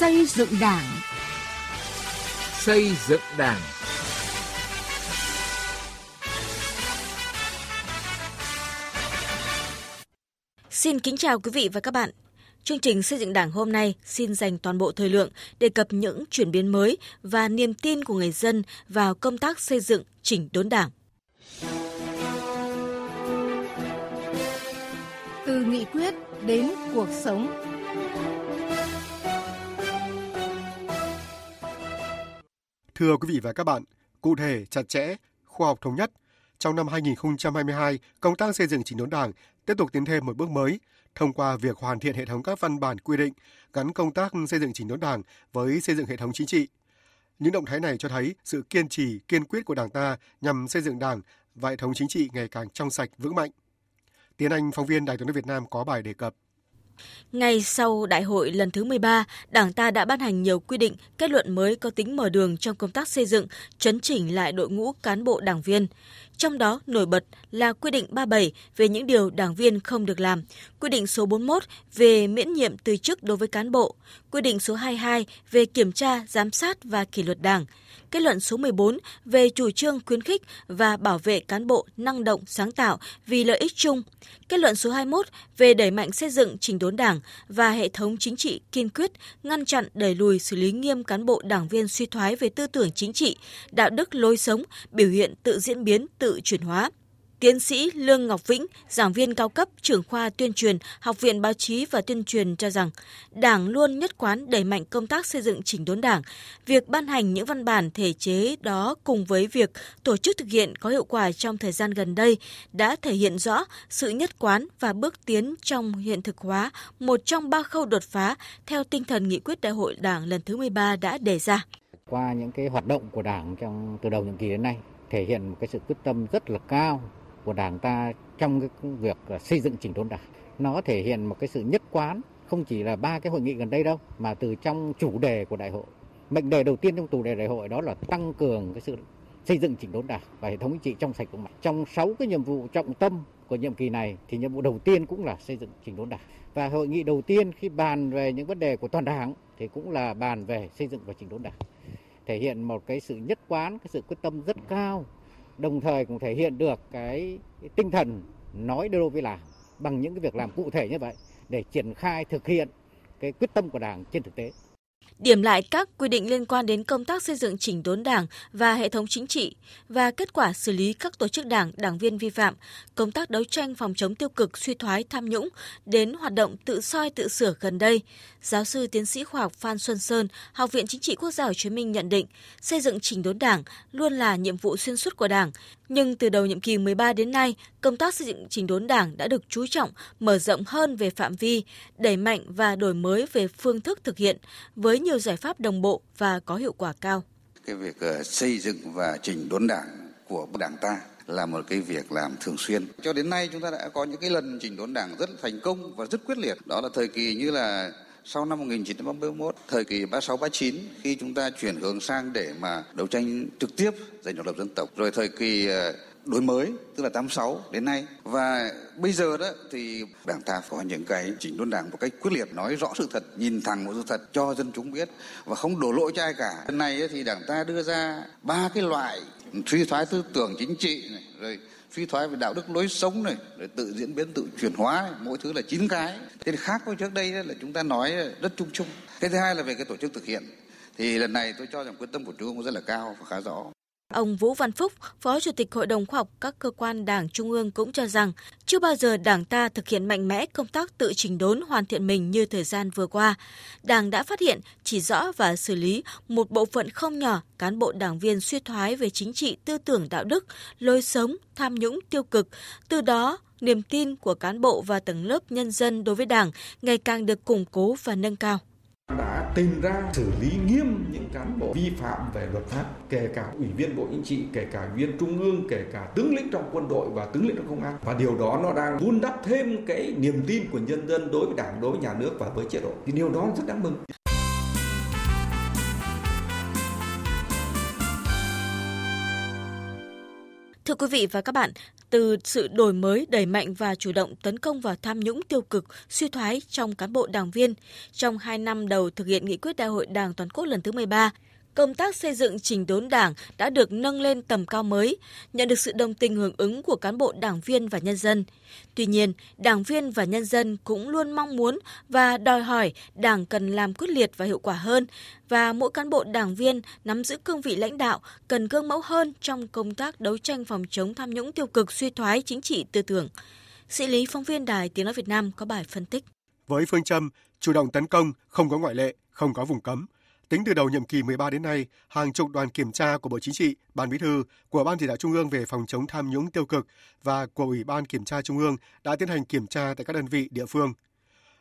Xây dựng Đảng. Xây dựng Đảng. Xin kính chào quý vị và các bạn. Chương trình xây dựng Đảng hôm nay xin dành toàn bộ thời lượng đề cập những chuyển biến mới và niềm tin của người dân vào công tác xây dựng chỉnh đốn Đảng. Từ nghị quyết đến cuộc sống. Thưa quý vị và các bạn, cụ thể, chặt chẽ, khoa học thống nhất, trong năm 2022, công tác xây dựng chỉnh đốn Đảng tiếp tục tiến thêm một bước mới thông qua việc hoàn thiện hệ thống các văn bản quy định gắn công tác xây dựng chỉnh đốn Đảng với xây dựng hệ thống chính trị. Những động thái này cho thấy sự kiên trì, kiên quyết của Đảng ta nhằm xây dựng Đảng và hệ thống chính trị ngày càng trong sạch, vững mạnh. Tiến Anh, phóng viên Đài tiếng nói Việt Nam có bài đề cập. Ngay sau đại hội lần thứ 13, Đảng ta đã ban hành nhiều quy định, kết luận mới có tính mở đường trong công tác xây dựng, chấn chỉnh lại đội ngũ cán bộ đảng viên. Trong đó nổi bật là quy định 37 về những điều đảng viên không được làm, quy định số 41 về miễn nhiệm từ chức đối với cán bộ, quy định số 22 về kiểm tra, giám sát và kỷ luật đảng, kết luận số 14 về chủ trương khuyến khích và bảo vệ cán bộ năng động, sáng tạo vì lợi ích chung, kết luận số 21 về đẩy mạnh xây dựng chỉnh đốn đảng và hệ thống chính trị kiên quyết ngăn chặn đẩy lùi xử lý nghiêm cán bộ đảng viên suy thoái về tư tưởng chính trị, đạo đức lối sống, biểu hiện tự diễn biến, tự chuyển hóa. Tiến sĩ Lương Ngọc Vĩnh, giảng viên cao cấp trưởng khoa tuyên truyền, Học viện Báo chí và Tuyên truyền cho rằng, Đảng luôn nhất quán đẩy mạnh công tác xây dựng chỉnh đốn Đảng. Việc ban hành những văn bản thể chế đó cùng với việc tổ chức thực hiện có hiệu quả trong thời gian gần đây đã thể hiện rõ sự nhất quán và bước tiến trong hiện thực hóa một trong ba khâu đột phá theo tinh thần nghị quyết đại hội Đảng lần thứ 13 đã đề ra. Qua những cái hoạt động của Đảng trong từ đầu nhiệm kỳ đến nay, thể hiện một cái sự quyết tâm rất là cao của Đảng ta trong cái việc à, xây dựng chỉnh đốn Đảng. Nó thể hiện một cái sự nhất quán, không chỉ là ba cái hội nghị gần đây đâu, mà từ trong chủ đề của đại hội. Mệnh đề đầu tiên trong chủ đề đại hội đó là tăng cường cái sự xây dựng chỉnh đốn Đảng và hệ thống chính trị trong sạch vững mạnh. Trong 6 cái nhiệm vụ trọng tâm của nhiệm kỳ này thì nhiệm vụ đầu tiên cũng là xây dựng chỉnh đốn Đảng. Và hội nghị đầu tiên khi bàn về những vấn đề của toàn Đảng thì cũng là bàn về xây dựng và chỉnh đốn Đảng. Thể hiện một cái sự nhất quán, cái sự quyết tâm rất cao đồng thời cũng thể hiện được cái, cái tinh thần nói đôi với làm bằng những cái việc làm cụ thể như vậy để triển khai thực hiện cái quyết tâm của Đảng trên thực tế điểm lại các quy định liên quan đến công tác xây dựng chỉnh đốn đảng và hệ thống chính trị và kết quả xử lý các tổ chức đảng, đảng viên vi phạm, công tác đấu tranh phòng chống tiêu cực, suy thoái, tham nhũng đến hoạt động tự soi tự sửa gần đây. Giáo sư tiến sĩ khoa học Phan Xuân Sơn, Học viện Chính trị Quốc gia Hồ Chí Minh nhận định, xây dựng chỉnh đốn đảng luôn là nhiệm vụ xuyên suốt của đảng, nhưng từ đầu nhiệm kỳ 13 đến nay, công tác xây dựng chỉnh đốn đảng đã được chú trọng, mở rộng hơn về phạm vi, đẩy mạnh và đổi mới về phương thức thực hiện với nhiều giải pháp đồng bộ và có hiệu quả cao. Cái việc ờ, xây dựng và chỉnh đốn đảng của đảng ta là một cái việc làm thường xuyên. Cho đến nay chúng ta đã có những cái lần chỉnh đốn đảng rất thành công và rất quyết liệt. Đó là thời kỳ như là sau năm 1931, thời kỳ 36 39 khi chúng ta chuyển hướng sang để mà đấu tranh trực tiếp giành độc lập dân tộc, rồi thời kỳ ờ, đổi mới tức là 86 đến nay. Và bây giờ đó thì đảng ta có những cái chỉnh đốn đảng một cách quyết liệt nói rõ sự thật nhìn thẳng một sự thật cho dân chúng biết và không đổ lỗi cho ai cả. Lần này thì đảng ta đưa ra ba cái loại suy thoái tư tưởng chính trị này rồi suy thoái về đạo đức lối sống này rồi tự diễn biến tự chuyển hóa này, mỗi thứ là chín cái. Thế thì khác với trước đây là chúng ta nói rất chung chung. Cái thứ hai là về cái tổ chức thực hiện. Thì lần này tôi cho rằng quyết tâm của trung ương rất là cao và khá rõ. Ông Vũ Văn Phúc, Phó Chủ tịch Hội đồng Khoa học các cơ quan Đảng Trung ương cũng cho rằng chưa bao giờ Đảng ta thực hiện mạnh mẽ công tác tự chỉnh đốn hoàn thiện mình như thời gian vừa qua. Đảng đã phát hiện, chỉ rõ và xử lý một bộ phận không nhỏ cán bộ đảng viên suy thoái về chính trị, tư tưởng đạo đức, lối sống, tham nhũng tiêu cực. Từ đó, niềm tin của cán bộ và tầng lớp nhân dân đối với Đảng ngày càng được củng cố và nâng cao đã tìm ra, xử lý nghiêm những cán bộ vi phạm về luật pháp, kể cả ủy viên bộ chính trị, kể cả ủy viên trung ương, kể cả tướng lĩnh trong quân đội và tướng lĩnh trong công an. Và điều đó nó đang vun đắp thêm cái niềm tin của nhân dân đối với đảng, đối với nhà nước và với chế độ. Thì điều đó rất đáng mừng. Thưa quý vị và các bạn, từ sự đổi mới đẩy mạnh và chủ động tấn công vào tham nhũng tiêu cực, suy thoái trong cán bộ đảng viên, trong 2 năm đầu thực hiện nghị quyết đại hội Đảng toàn quốc lần thứ 13, công tác xây dựng chỉnh đốn đảng đã được nâng lên tầm cao mới, nhận được sự đồng tình hưởng ứng của cán bộ đảng viên và nhân dân. Tuy nhiên, đảng viên và nhân dân cũng luôn mong muốn và đòi hỏi đảng cần làm quyết liệt và hiệu quả hơn và mỗi cán bộ đảng viên nắm giữ cương vị lãnh đạo cần gương mẫu hơn trong công tác đấu tranh phòng chống tham nhũng tiêu cực suy thoái chính trị tư tưởng. Sĩ lý phóng viên Đài Tiếng Nói Việt Nam có bài phân tích. Với phương châm chủ động tấn công, không có ngoại lệ, không có vùng cấm – Tính từ đầu nhiệm kỳ 13 đến nay, hàng chục đoàn kiểm tra của Bộ Chính trị, Ban Bí thư, của Ban chỉ đạo Trung ương về phòng chống tham nhũng tiêu cực và của Ủy ban Kiểm tra Trung ương đã tiến hành kiểm tra tại các đơn vị địa phương.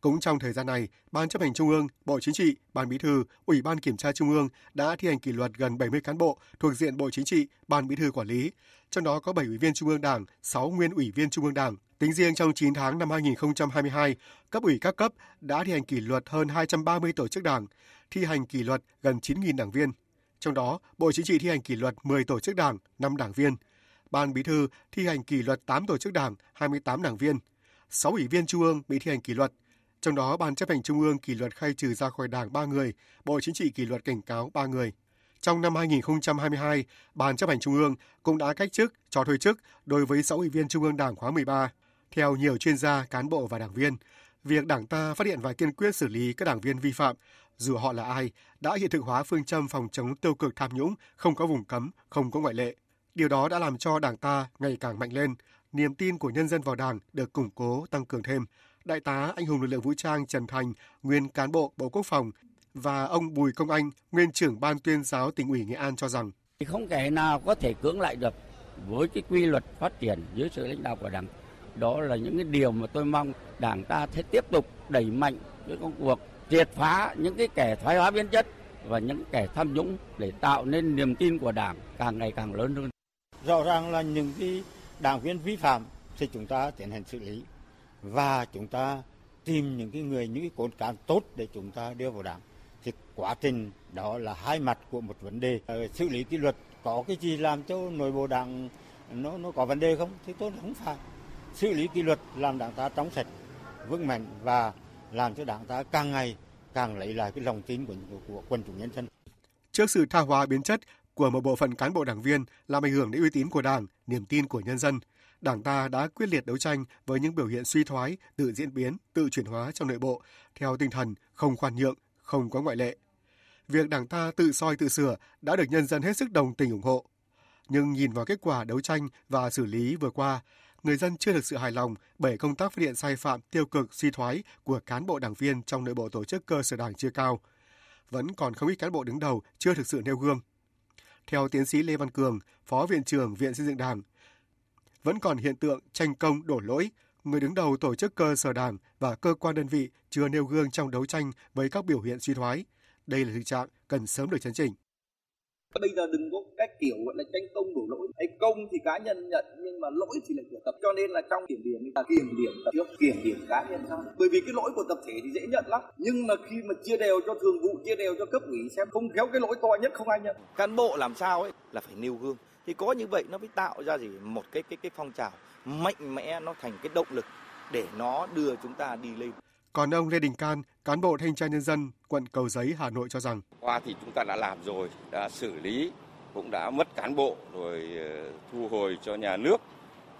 Cũng trong thời gian này, Ban chấp hành Trung ương, Bộ Chính trị, Ban Bí thư, Ủy ban Kiểm tra Trung ương đã thi hành kỷ luật gần 70 cán bộ thuộc diện Bộ Chính trị, Ban Bí thư quản lý, trong đó có 7 ủy viên Trung ương Đảng, 6 nguyên ủy viên Trung ương Đảng. Tính riêng trong 9 tháng năm 2022, cấp ủy các cấp đã thi hành kỷ luật hơn 230 tổ chức đảng, thi hành kỷ luật gần 9.000 đảng viên. Trong đó, Bộ Chính trị thi hành kỷ luật 10 tổ chức đảng, 5 đảng viên. Ban Bí thư thi hành kỷ luật 8 tổ chức đảng, 28 đảng viên. 6 ủy viên Trung ương bị thi hành kỷ luật. Trong đó, Ban chấp hành Trung ương kỷ luật khai trừ ra khỏi đảng 3 người, Bộ Chính trị kỷ luật cảnh cáo 3 người. Trong năm 2022, Ban chấp hành Trung ương cũng đã cách chức, cho thôi chức đối với 6 ủy viên Trung ương Đảng khóa 13. Theo nhiều chuyên gia, cán bộ và đảng viên, việc Đảng ta phát hiện và kiên quyết xử lý các đảng viên vi phạm dù họ là ai, đã hiện thực hóa phương châm phòng chống tiêu cực tham nhũng, không có vùng cấm, không có ngoại lệ. Điều đó đã làm cho Đảng ta ngày càng mạnh lên, niềm tin của nhân dân vào Đảng được củng cố tăng cường thêm. Đại tá anh hùng lực lượng vũ trang Trần Thành, nguyên cán bộ Bộ Quốc phòng và ông Bùi Công Anh, nguyên trưởng ban tuyên giáo tỉnh ủy Nghệ An cho rằng không kẻ nào có thể cưỡng lại được với cái quy luật phát triển dưới sự lãnh đạo của Đảng. Đó là những cái điều mà tôi mong Đảng ta sẽ tiếp tục đẩy mạnh cái công cuộc triệt phá những cái kẻ thoái hóa biến chất và những kẻ tham nhũng để tạo nên niềm tin của Đảng càng ngày càng lớn hơn. Rõ ràng là những cái đảng viên vi phạm thì chúng ta tiến hành xử lý và chúng ta tìm những cái người những cái cốt cán tốt để chúng ta đưa vào đảng. Thì quá trình đó là hai mặt của một vấn đề. Ờ, xử lý kỷ luật có cái gì làm cho nội bộ đảng nó nó có vấn đề không? Thì tôi không phải xử lý kỷ luật làm đảng ta trong sạch vững mạnh và làm cho đảng ta càng ngày càng lấy lại cái lòng tin của, của quần chúng nhân dân. Trước sự tha hóa biến chất của một bộ phận cán bộ đảng viên làm ảnh hưởng đến uy tín của Đảng, niềm tin của nhân dân, Đảng ta đã quyết liệt đấu tranh với những biểu hiện suy thoái, tự diễn biến, tự chuyển hóa trong nội bộ theo tinh thần không khoan nhượng, không có ngoại lệ. Việc Đảng ta tự soi tự sửa đã được nhân dân hết sức đồng tình ủng hộ. Nhưng nhìn vào kết quả đấu tranh và xử lý vừa qua, người dân chưa được sự hài lòng bởi công tác phát hiện sai phạm tiêu cực suy thoái của cán bộ đảng viên trong nội bộ tổ chức cơ sở đảng chưa cao. Vẫn còn không ít cán bộ đứng đầu chưa thực sự nêu gương. Theo tiến sĩ Lê Văn Cường, Phó Viện trưởng Viện Xây dựng Đảng, vẫn còn hiện tượng tranh công đổ lỗi, người đứng đầu tổ chức cơ sở đảng và cơ quan đơn vị chưa nêu gương trong đấu tranh với các biểu hiện suy thoái. Đây là thực trạng cần sớm được chấn chỉnh. Bây giờ đừng có cái kiểu gọi là tranh công đổ lỗi. Hay công thì cá nhân nhận nhưng mà lỗi thì là của tập. Cho nên là trong kiểm điểm là kiểm điểm tập trước, kiểm điểm cá nhân sau. Bởi vì cái lỗi của tập thể thì dễ nhận lắm. Nhưng mà khi mà chia đều cho thường vụ, chia đều cho cấp ủy xem không khéo cái lỗi to nhất không ai nhận. Cán bộ làm sao ấy là phải nêu gương. Thì có như vậy nó mới tạo ra gì một cái cái cái phong trào mạnh mẽ nó thành cái động lực để nó đưa chúng ta đi lên. Còn ông Lê Đình Can, cán bộ thanh tra nhân dân quận Cầu Giấy, Hà Nội cho rằng qua thì chúng ta đã làm rồi, đã xử lý, cũng đã mất cán bộ rồi ờ, thu hồi cho nhà nước.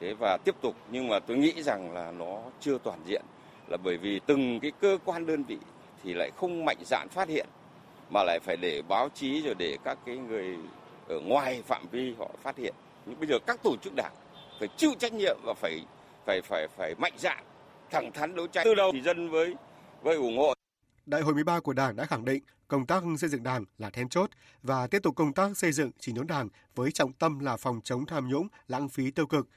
Thế và tiếp tục nhưng mà tôi nghĩ rằng là nó chưa toàn diện là bởi vì từng cái cơ quan đơn vị thì lại không mạnh dạn phát hiện mà lại phải để báo chí rồi để các cái người ở ngoài phạm vi họ phát hiện. Nhưng bây giờ các tổ chức đảng phải chịu trách nhiệm và phải phải phải phải mạnh dạn thẳng thắn đấu tranh từ đầu thì dân với với ủng hộ. Đại hội 13 của Đảng đã khẳng định công tác xây dựng Đảng là then chốt và tiếp tục công tác xây dựng chỉnh đốn Đảng với trọng tâm là phòng chống tham nhũng, lãng phí tiêu cực,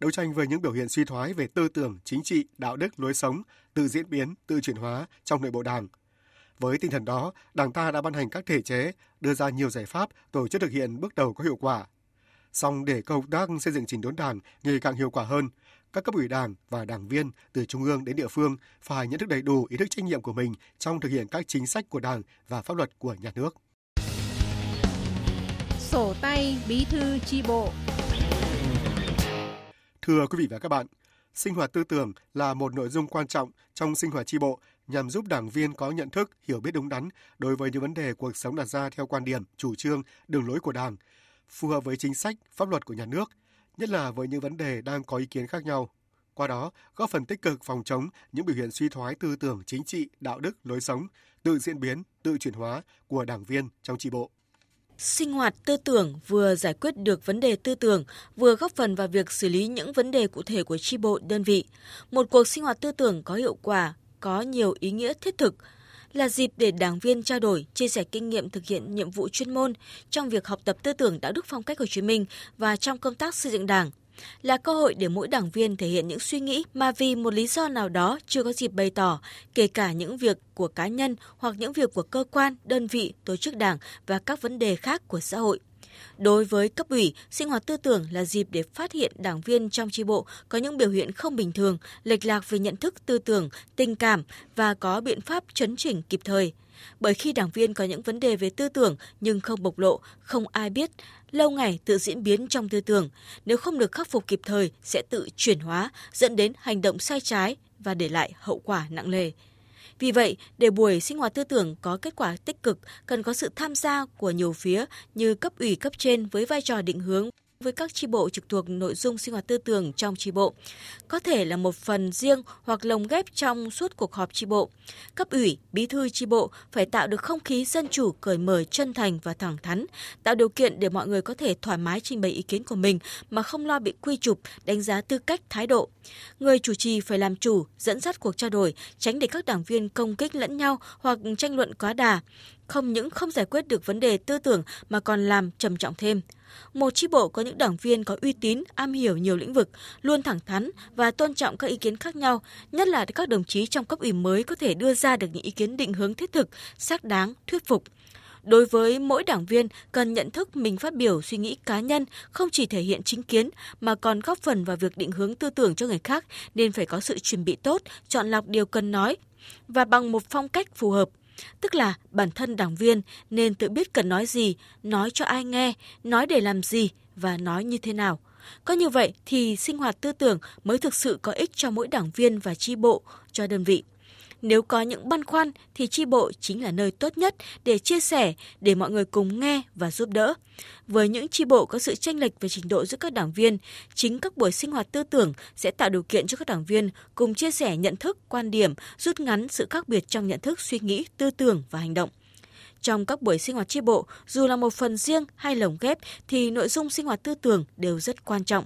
đấu tranh với những biểu hiện suy thoái về tư tưởng, chính trị, đạo đức, lối sống, tự diễn biến, tự chuyển hóa trong nội bộ Đảng. Với tinh thần đó, Đảng ta đã ban hành các thể chế, đưa ra nhiều giải pháp tổ chức thực hiện bước đầu có hiệu quả. Song để công tác xây dựng chỉnh đốn Đảng ngày càng hiệu quả hơn, các cấp ủy đảng và đảng viên từ trung ương đến địa phương phải nhận thức đầy đủ ý thức trách nhiệm của mình trong thực hiện các chính sách của Đảng và pháp luật của nhà nước. Sổ tay bí thư chi bộ Thưa quý vị và các bạn, sinh hoạt tư tưởng là một nội dung quan trọng trong sinh hoạt tri bộ nhằm giúp đảng viên có nhận thức, hiểu biết đúng đắn đối với những vấn đề cuộc sống đặt ra theo quan điểm, chủ trương, đường lối của Đảng, phù hợp với chính sách, pháp luật của nhà nước, nhất là với những vấn đề đang có ý kiến khác nhau. Qua đó, góp phần tích cực phòng chống những biểu hiện suy thoái tư tưởng chính trị, đạo đức, lối sống, tự diễn biến, tự chuyển hóa của đảng viên trong tri bộ. Sinh hoạt tư tưởng vừa giải quyết được vấn đề tư tưởng, vừa góp phần vào việc xử lý những vấn đề cụ thể của tri bộ đơn vị. Một cuộc sinh hoạt tư tưởng có hiệu quả, có nhiều ý nghĩa thiết thực, là dịp để đảng viên trao đổi, chia sẻ kinh nghiệm thực hiện nhiệm vụ chuyên môn trong việc học tập tư tưởng đạo đức phong cách Hồ Chí Minh và trong công tác xây dựng Đảng là cơ hội để mỗi đảng viên thể hiện những suy nghĩ mà vì một lý do nào đó chưa có dịp bày tỏ, kể cả những việc của cá nhân hoặc những việc của cơ quan, đơn vị, tổ chức đảng và các vấn đề khác của xã hội. Đối với cấp ủy, sinh hoạt tư tưởng là dịp để phát hiện đảng viên trong tri bộ có những biểu hiện không bình thường, lệch lạc về nhận thức tư tưởng, tình cảm và có biện pháp chấn chỉnh kịp thời. Bởi khi đảng viên có những vấn đề về tư tưởng nhưng không bộc lộ, không ai biết, lâu ngày tự diễn biến trong tư tưởng, nếu không được khắc phục kịp thời sẽ tự chuyển hóa, dẫn đến hành động sai trái và để lại hậu quả nặng nề. Vì vậy, để buổi sinh hoạt tư tưởng có kết quả tích cực, cần có sự tham gia của nhiều phía như cấp ủy cấp trên với vai trò định hướng với các tri bộ trực thuộc nội dung sinh hoạt tư tưởng trong tri bộ, có thể là một phần riêng hoặc lồng ghép trong suốt cuộc họp tri bộ. Cấp ủy, bí thư tri bộ phải tạo được không khí dân chủ cởi mở, chân thành và thẳng thắn, tạo điều kiện để mọi người có thể thoải mái trình bày ý kiến của mình mà không lo bị quy chụp, đánh giá tư cách, thái độ. Người chủ trì phải làm chủ, dẫn dắt cuộc trao đổi, tránh để các đảng viên công kích lẫn nhau hoặc tranh luận quá đà không những không giải quyết được vấn đề tư tưởng mà còn làm trầm trọng thêm. Một chi bộ có những đảng viên có uy tín, am hiểu nhiều lĩnh vực, luôn thẳng thắn và tôn trọng các ý kiến khác nhau, nhất là các đồng chí trong cấp ủy mới có thể đưa ra được những ý kiến định hướng thiết thực, xác đáng, thuyết phục. Đối với mỗi đảng viên cần nhận thức mình phát biểu suy nghĩ cá nhân không chỉ thể hiện chính kiến mà còn góp phần vào việc định hướng tư tưởng cho người khác nên phải có sự chuẩn bị tốt, chọn lọc điều cần nói và bằng một phong cách phù hợp tức là bản thân đảng viên nên tự biết cần nói gì, nói cho ai nghe, nói để làm gì và nói như thế nào. Có như vậy thì sinh hoạt tư tưởng mới thực sự có ích cho mỗi đảng viên và chi bộ, cho đơn vị. Nếu có những băn khoăn thì chi bộ chính là nơi tốt nhất để chia sẻ, để mọi người cùng nghe và giúp đỡ. Với những chi bộ có sự tranh lệch về trình độ giữa các đảng viên, chính các buổi sinh hoạt tư tưởng sẽ tạo điều kiện cho các đảng viên cùng chia sẻ nhận thức, quan điểm, rút ngắn sự khác biệt trong nhận thức, suy nghĩ, tư tưởng và hành động. Trong các buổi sinh hoạt chi bộ, dù là một phần riêng hay lồng ghép thì nội dung sinh hoạt tư tưởng đều rất quan trọng.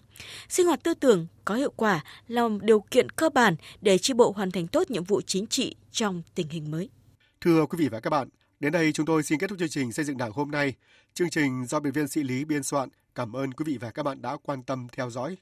Sinh hoạt tư tưởng có hiệu quả là một điều kiện cơ bản để chi bộ hoàn thành tốt nhiệm vụ chính trị trong tình hình mới. Thưa quý vị và các bạn, đến đây chúng tôi xin kết thúc chương trình xây dựng Đảng hôm nay. Chương trình do biên viên sĩ Lý biên soạn. Cảm ơn quý vị và các bạn đã quan tâm theo dõi.